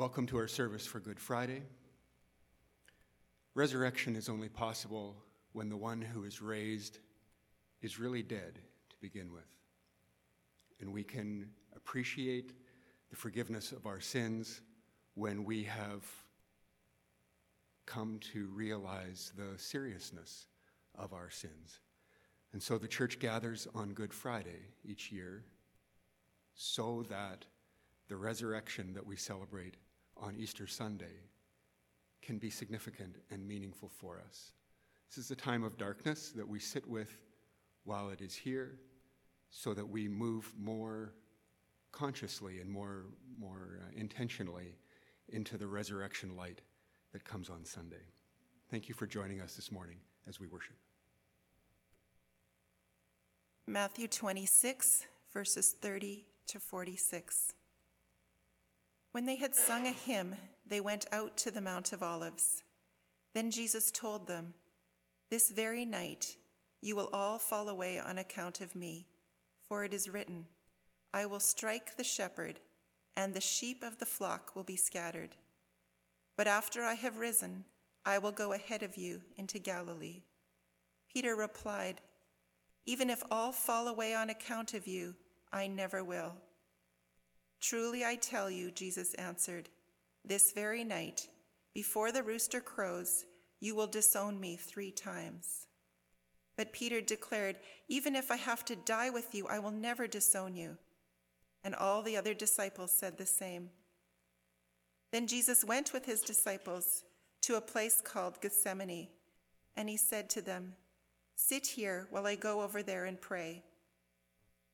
Welcome to our service for Good Friday. Resurrection is only possible when the one who is raised is really dead to begin with. And we can appreciate the forgiveness of our sins when we have come to realize the seriousness of our sins. And so the church gathers on Good Friday each year so that the resurrection that we celebrate on Easter Sunday can be significant and meaningful for us. This is a time of darkness that we sit with while it is here so that we move more consciously and more, more uh, intentionally into the resurrection light that comes on Sunday. Thank you for joining us this morning as we worship. Matthew 26, verses 30 to 46. When they had sung a hymn, they went out to the Mount of Olives. Then Jesus told them, This very night you will all fall away on account of me, for it is written, I will strike the shepherd, and the sheep of the flock will be scattered. But after I have risen, I will go ahead of you into Galilee. Peter replied, Even if all fall away on account of you, I never will. Truly I tell you, Jesus answered, this very night, before the rooster crows, you will disown me three times. But Peter declared, Even if I have to die with you, I will never disown you. And all the other disciples said the same. Then Jesus went with his disciples to a place called Gethsemane, and he said to them, Sit here while I go over there and pray.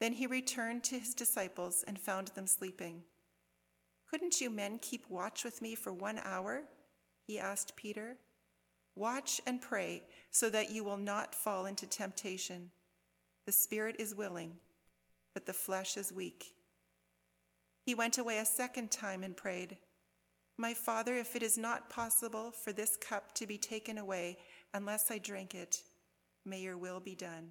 Then he returned to his disciples and found them sleeping. Couldn't you men keep watch with me for one hour? He asked Peter. Watch and pray so that you will not fall into temptation. The spirit is willing, but the flesh is weak. He went away a second time and prayed, My Father, if it is not possible for this cup to be taken away unless I drink it, may your will be done.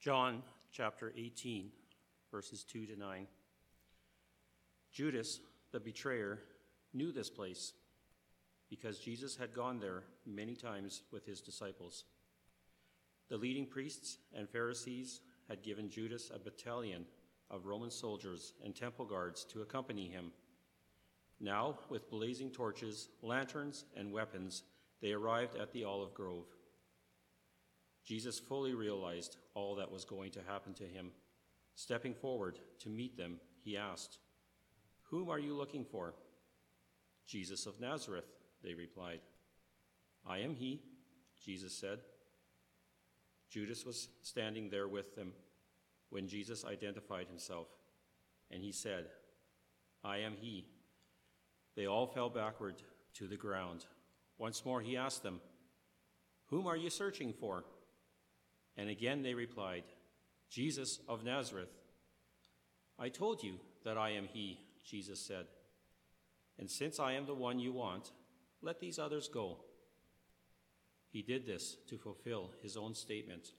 John chapter 18, verses 2 to 9. Judas, the betrayer, knew this place because Jesus had gone there many times with his disciples. The leading priests and Pharisees had given Judas a battalion of Roman soldiers and temple guards to accompany him. Now, with blazing torches, lanterns, and weapons, they arrived at the olive grove. Jesus fully realized all that was going to happen to him. Stepping forward to meet them, he asked, Whom are you looking for? Jesus of Nazareth, they replied. I am he, Jesus said. Judas was standing there with them when Jesus identified himself, and he said, I am he. They all fell backward to the ground. Once more he asked them, Whom are you searching for? And again they replied, Jesus of Nazareth. I told you that I am he, Jesus said. And since I am the one you want, let these others go. He did this to fulfill his own statement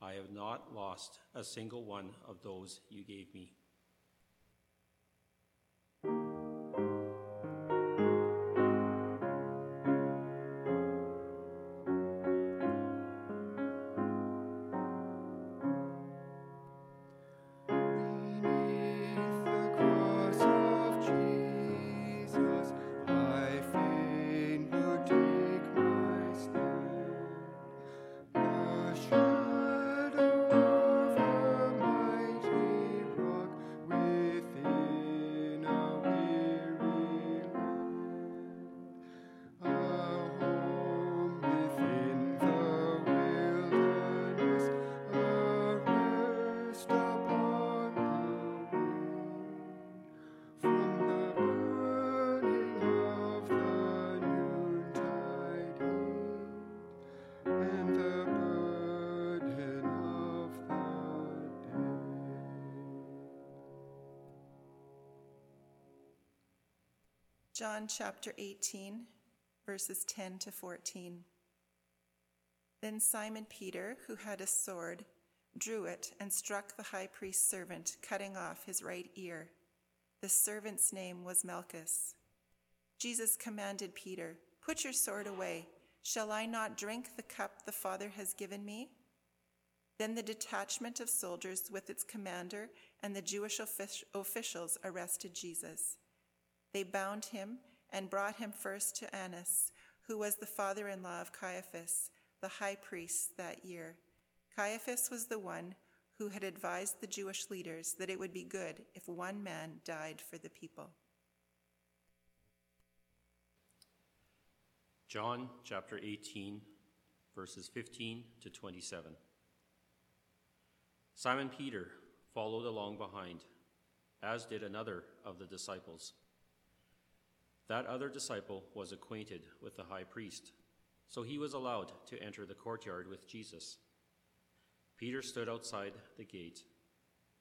I have not lost a single one of those you gave me. John chapter 18, verses 10 to 14. Then Simon Peter, who had a sword, drew it and struck the high priest's servant, cutting off his right ear. The servant's name was Malchus. Jesus commanded Peter, Put your sword away. Shall I not drink the cup the Father has given me? Then the detachment of soldiers with its commander and the Jewish officials arrested Jesus. They bound him and brought him first to Annas, who was the father in law of Caiaphas, the high priest that year. Caiaphas was the one who had advised the Jewish leaders that it would be good if one man died for the people. John chapter 18, verses 15 to 27. Simon Peter followed along behind, as did another of the disciples. That other disciple was acquainted with the high priest, so he was allowed to enter the courtyard with Jesus. Peter stood outside the gate.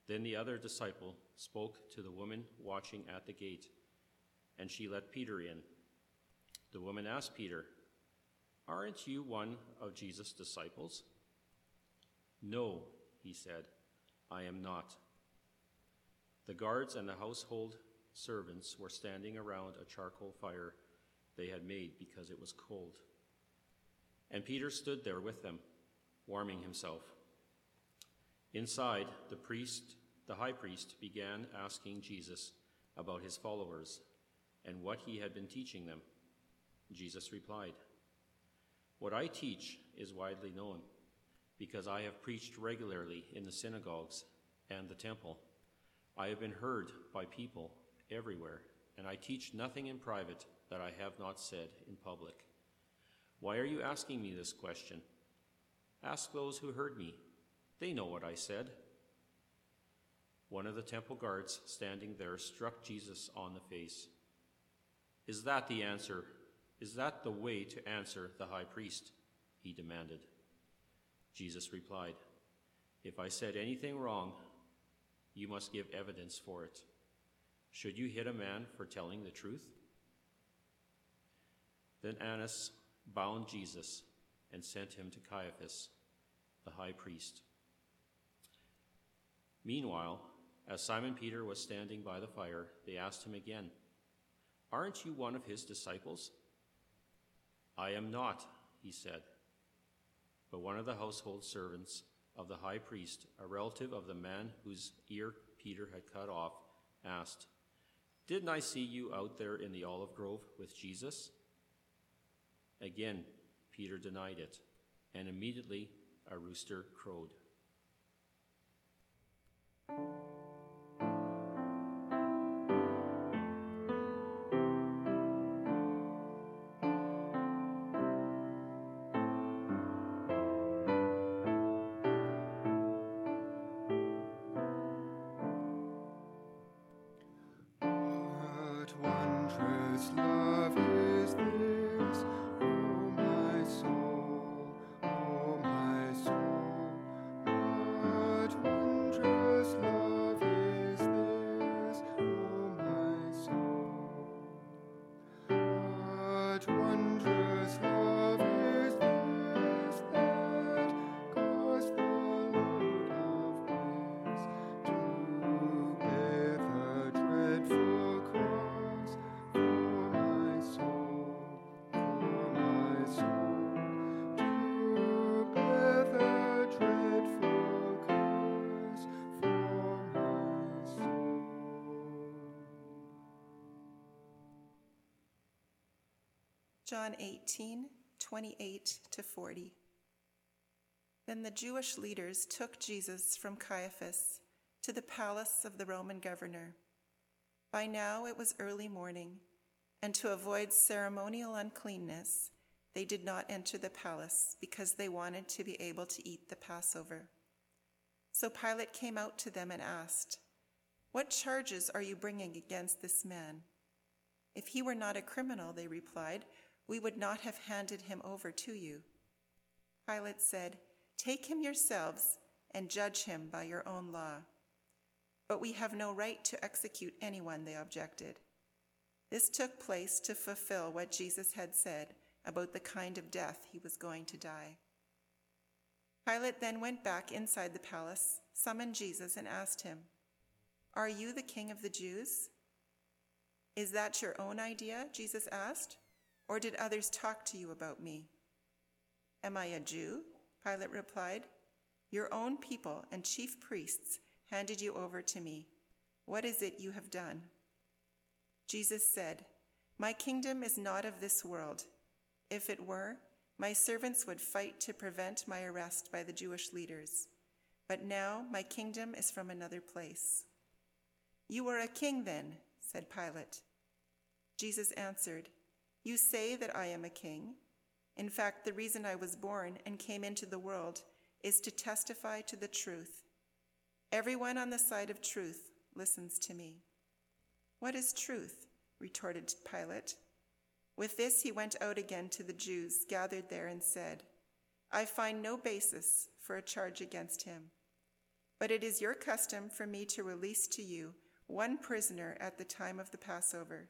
Then the other disciple spoke to the woman watching at the gate, and she let Peter in. The woman asked Peter, Aren't you one of Jesus' disciples? No, he said, I am not. The guards and the household servants were standing around a charcoal fire they had made because it was cold. And Peter stood there with them, warming himself. Inside, the priest, the high priest, began asking Jesus about his followers and what he had been teaching them. Jesus replied, What I teach is widely known, because I have preached regularly in the synagogues and the temple. I have been heard by people everywhere, and I teach nothing in private that I have not said in public. Why are you asking me this question? Ask those who heard me. They know what I said. One of the temple guards standing there struck Jesus on the face. Is that the answer? Is that the way to answer the high priest? He demanded. Jesus replied, If I said anything wrong, you must give evidence for it. Should you hit a man for telling the truth? Then Annas bound Jesus and sent him to Caiaphas, the high priest. Meanwhile, as Simon Peter was standing by the fire, they asked him again, Aren't you one of his disciples? I am not, he said. But one of the household servants of the high priest, a relative of the man whose ear Peter had cut off, asked, didn't I see you out there in the olive grove with Jesus? Again, Peter denied it, and immediately a rooster crowed. truth's love. John 18, 28 to 40. Then the Jewish leaders took Jesus from Caiaphas to the palace of the Roman governor. By now it was early morning, and to avoid ceremonial uncleanness, they did not enter the palace because they wanted to be able to eat the Passover. So Pilate came out to them and asked, What charges are you bringing against this man? If he were not a criminal, they replied, we would not have handed him over to you. Pilate said, Take him yourselves and judge him by your own law. But we have no right to execute anyone, they objected. This took place to fulfill what Jesus had said about the kind of death he was going to die. Pilate then went back inside the palace, summoned Jesus, and asked him, Are you the king of the Jews? Is that your own idea? Jesus asked, or did others talk to you about me? Am I a Jew? Pilate replied. Your own people and chief priests handed you over to me. What is it you have done? Jesus said, My kingdom is not of this world. If it were, my servants would fight to prevent my arrest by the Jewish leaders. But now my kingdom is from another place. You are a king, then, said Pilate. Jesus answered, You say that I am a king. In fact, the reason I was born and came into the world is to testify to the truth. Everyone on the side of truth listens to me. What is truth? retorted Pilate. With this, he went out again to the Jews gathered there and said, I find no basis for a charge against him. But it is your custom for me to release to you one prisoner at the time of the Passover.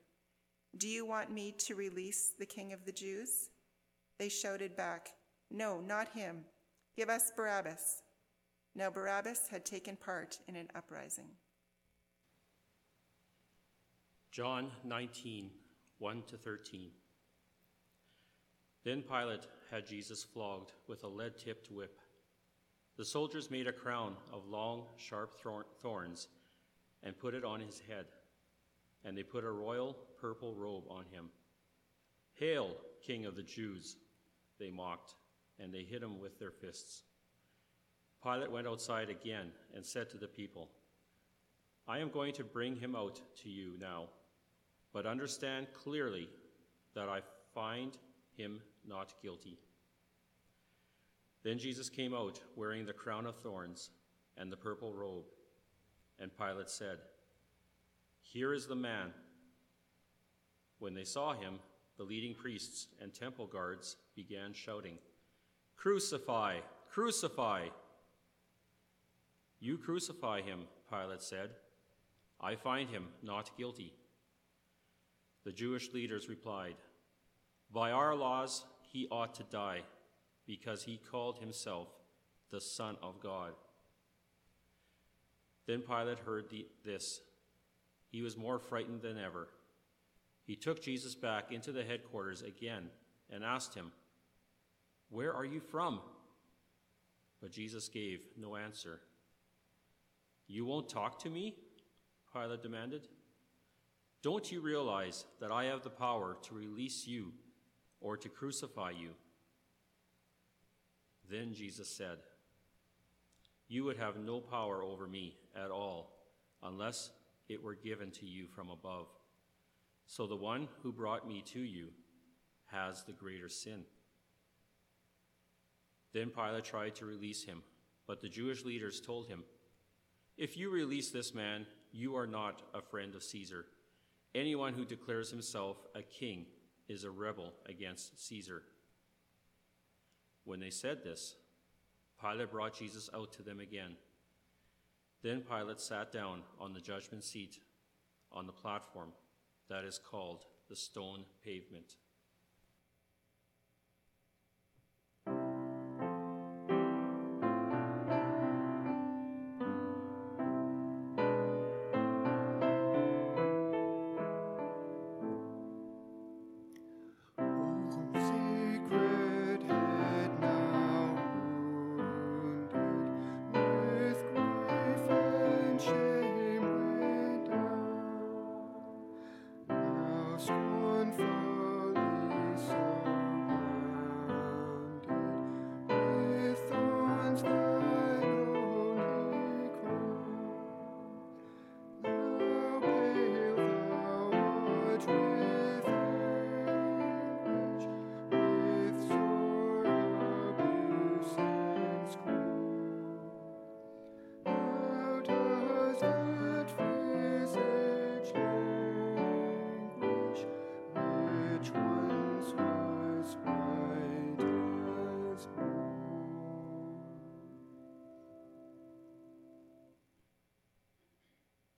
Do you want me to release the king of the Jews? They shouted back, No, not him. Give us Barabbas. Now Barabbas had taken part in an uprising. John 19, 1 to 13. Then Pilate had Jesus flogged with a lead tipped whip. The soldiers made a crown of long, sharp thorns and put it on his head, and they put a royal purple robe on him. Hail, King of the Jews! They mocked, and they hit him with their fists. Pilate went outside again and said to the people, I am going to bring him out to you now but understand clearly that I find him not guilty. Then Jesus came out wearing the crown of thorns and the purple robe. And Pilate said, Here is the man. When they saw him, the leading priests and temple guards began shouting, Crucify! Crucify! You crucify him, Pilate said. I find him not guilty. The Jewish leaders replied, By our laws, he ought to die, because he called himself the Son of God. Then Pilate heard the, this. He was more frightened than ever. He took Jesus back into the headquarters again and asked him, Where are you from? But Jesus gave no answer. You won't talk to me? Pilate demanded. Don't you realize that I have the power to release you or to crucify you? Then Jesus said, You would have no power over me at all unless it were given to you from above. So the one who brought me to you has the greater sin. Then Pilate tried to release him, but the Jewish leaders told him, If you release this man, you are not a friend of Caesar Anyone who declares himself a king is a rebel against Caesar. When they said this, Pilate brought Jesus out to them again. Then Pilate sat down on the judgment seat on the platform that is called the stone pavement.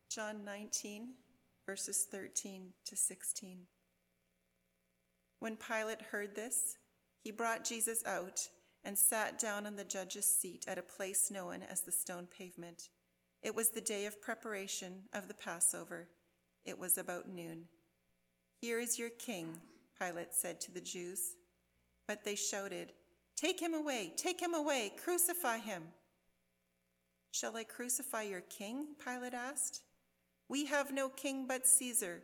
John 19, verses 13 to 16. When Pilate heard this, he brought Jesus out and sat down on the judge's seat at a place known as the stone pavement. It was the day of preparation of the Passover. It was about noon. Here is your king, Pilate said to the Jews. But they shouted, Take him away, take him away, crucify him. Shall I crucify your king? Pilate asked. We have no king but Caesar,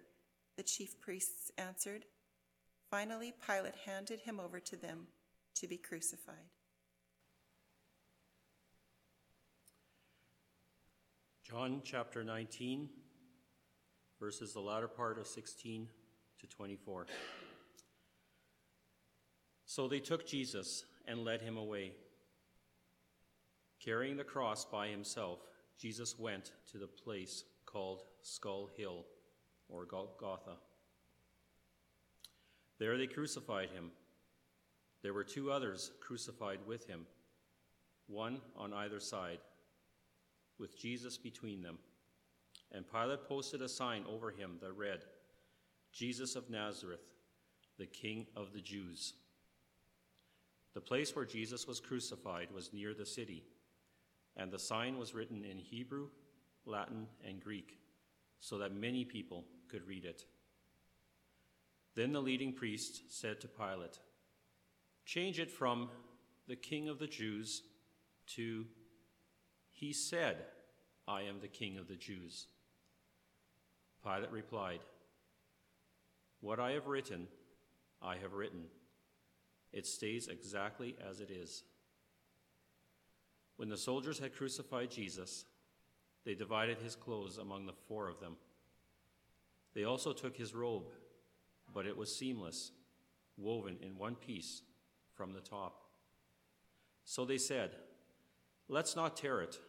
the chief priests answered. Finally, Pilate handed him over to them to be crucified. John chapter 19, verses the latter part of 16 to 24. So they took Jesus and led him away. Carrying the cross by himself, Jesus went to the place called Skull Hill, or Golgotha. There they crucified him. There were two others crucified with him, one on either side, with Jesus between them. And Pilate posted a sign over him that read, Jesus of Nazareth, the King of the Jews. The place where Jesus was crucified was near the city, and the sign was written in Hebrew, Latin, and Greek, so that many people could read it. Then the leading priest said to Pilate, Change it from the King of the Jews to He said, I am the King of the Jews. Pilate replied, What I have written, I have written. It stays exactly as it is. When the soldiers had crucified Jesus, they divided his clothes among the four of them. They also took his robe, but it was seamless, woven in one piece from the top. So they said, Let's not tear it,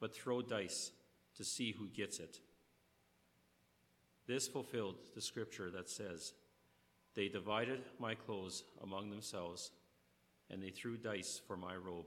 but throw dice to see who gets it. This fulfilled the scripture that says, They divided my clothes among themselves, and they threw dice for my robe.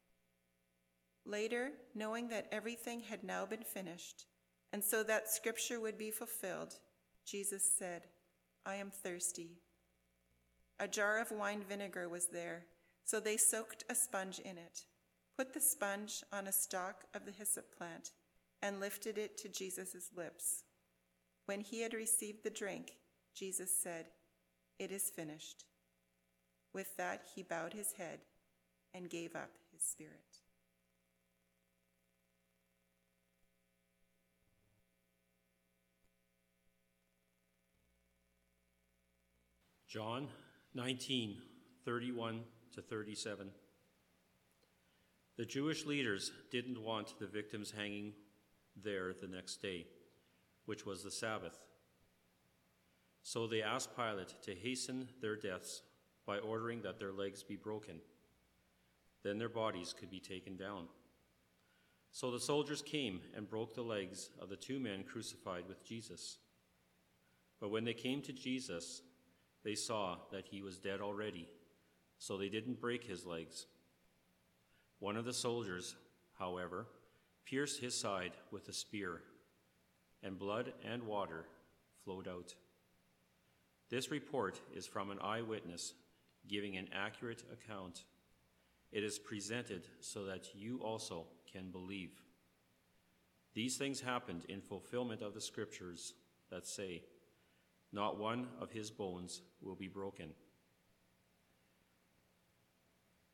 Later, knowing that everything had now been finished, and so that scripture would be fulfilled, Jesus said, I am thirsty. A jar of wine vinegar was there, so they soaked a sponge in it, put the sponge on a stalk of the hyssop plant, and lifted it to Jesus' lips. When he had received the drink, Jesus said, It is finished. With that, he bowed his head and gave up his spirit. John 19, 31 to 37. The Jewish leaders didn't want the victims hanging there the next day, which was the Sabbath. So they asked Pilate to hasten their deaths by ordering that their legs be broken. Then their bodies could be taken down. So the soldiers came and broke the legs of the two men crucified with Jesus. But when they came to Jesus, they saw that he was dead already, so they didn't break his legs. One of the soldiers, however, pierced his side with a spear, and blood and water flowed out. This report is from an eyewitness giving an accurate account. It is presented so that you also can believe. These things happened in fulfillment of the scriptures that say, Not one of his bones will be broken.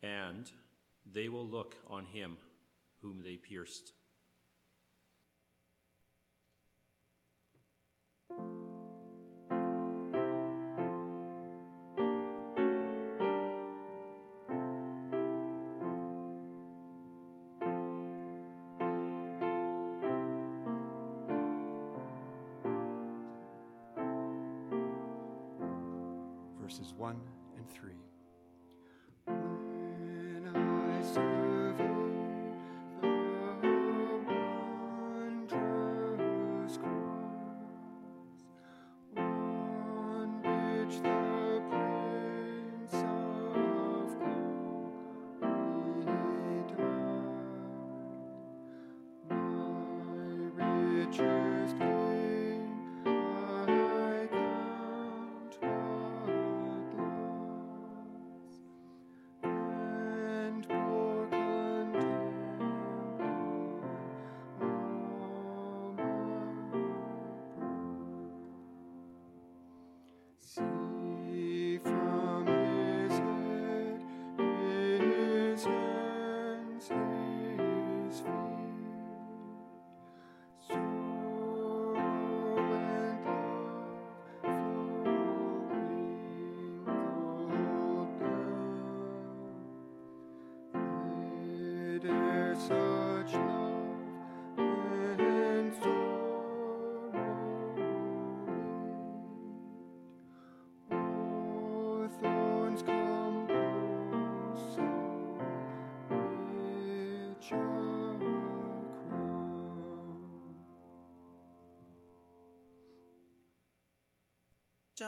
And they will look on him whom they pierced. Verses 1 and 3.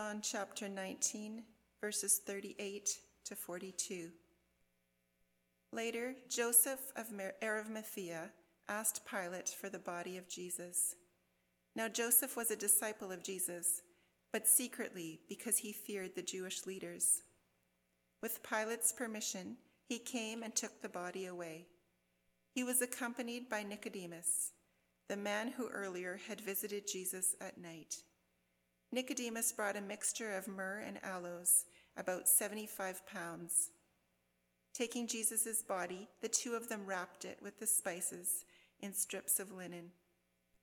John chapter 19, verses 38 to 42. Later, Joseph of Arimathea asked Pilate for the body of Jesus. Now, Joseph was a disciple of Jesus, but secretly because he feared the Jewish leaders. With Pilate's permission, he came and took the body away. He was accompanied by Nicodemus, the man who earlier had visited Jesus at night. Nicodemus brought a mixture of myrrh and aloes, about 75 pounds. Taking Jesus' body, the two of them wrapped it with the spices in strips of linen.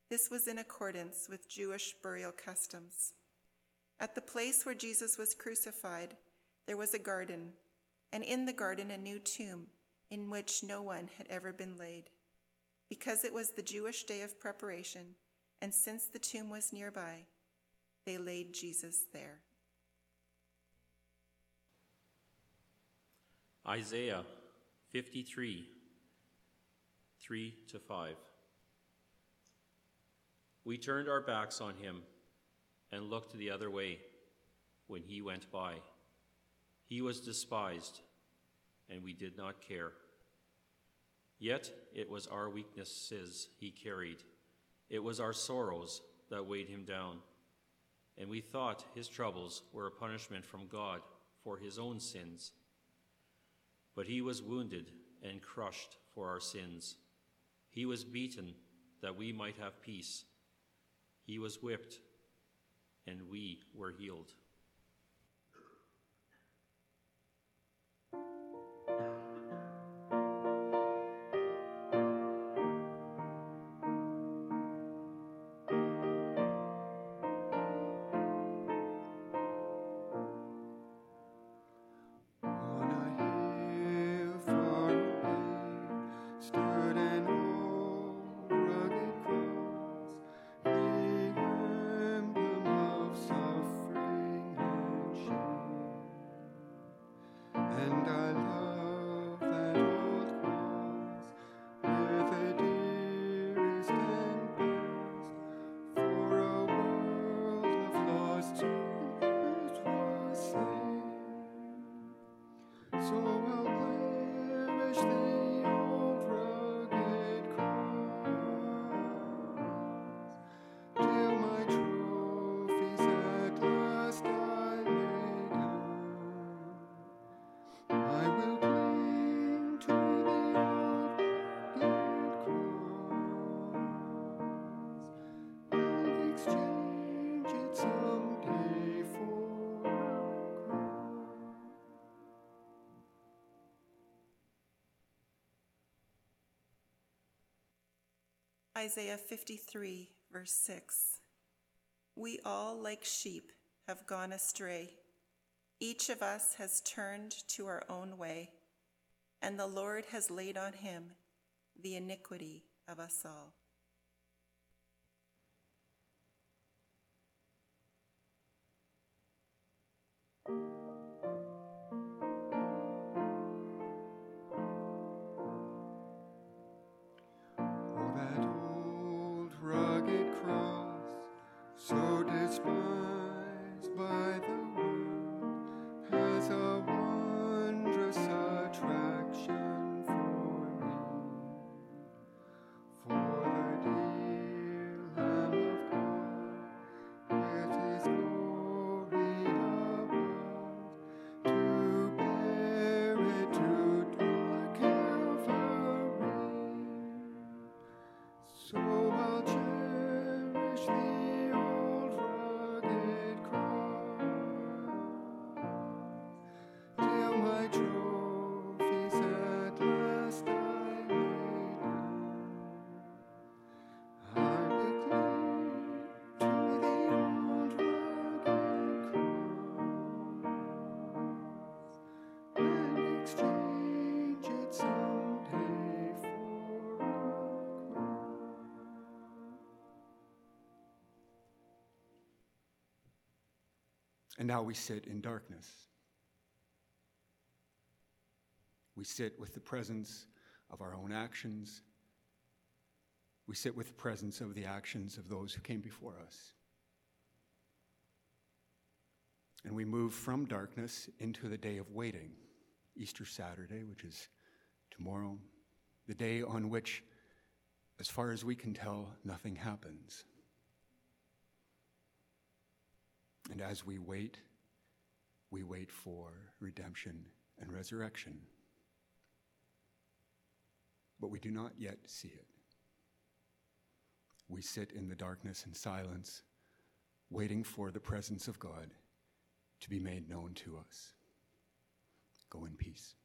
This was in accordance with Jewish burial customs. At the place where Jesus was crucified, there was a garden, and in the garden a new tomb in which no one had ever been laid. Because it was the Jewish day of preparation, and since the tomb was nearby, they laid Jesus there. Isaiah 53 3 to 5. We turned our backs on him and looked the other way when he went by. He was despised, and we did not care. Yet it was our weaknesses he carried, it was our sorrows that weighed him down. And we thought his troubles were a punishment from God for his own sins. But he was wounded and crushed for our sins. He was beaten that we might have peace. He was whipped, and we were healed. Isaiah 53, verse 6. We all, like sheep, have gone astray. Each of us has turned to our own way, and the Lord has laid on him the iniquity of us all. And now we sit in darkness. We sit with the presence of our own actions. We sit with the presence of the actions of those who came before us. And we move from darkness into the day of waiting, Easter Saturday, which is tomorrow, the day on which, as far as we can tell, nothing happens. And as we wait, we wait for redemption and resurrection. But we do not yet see it. We sit in the darkness and silence, waiting for the presence of God to be made known to us. Go in peace.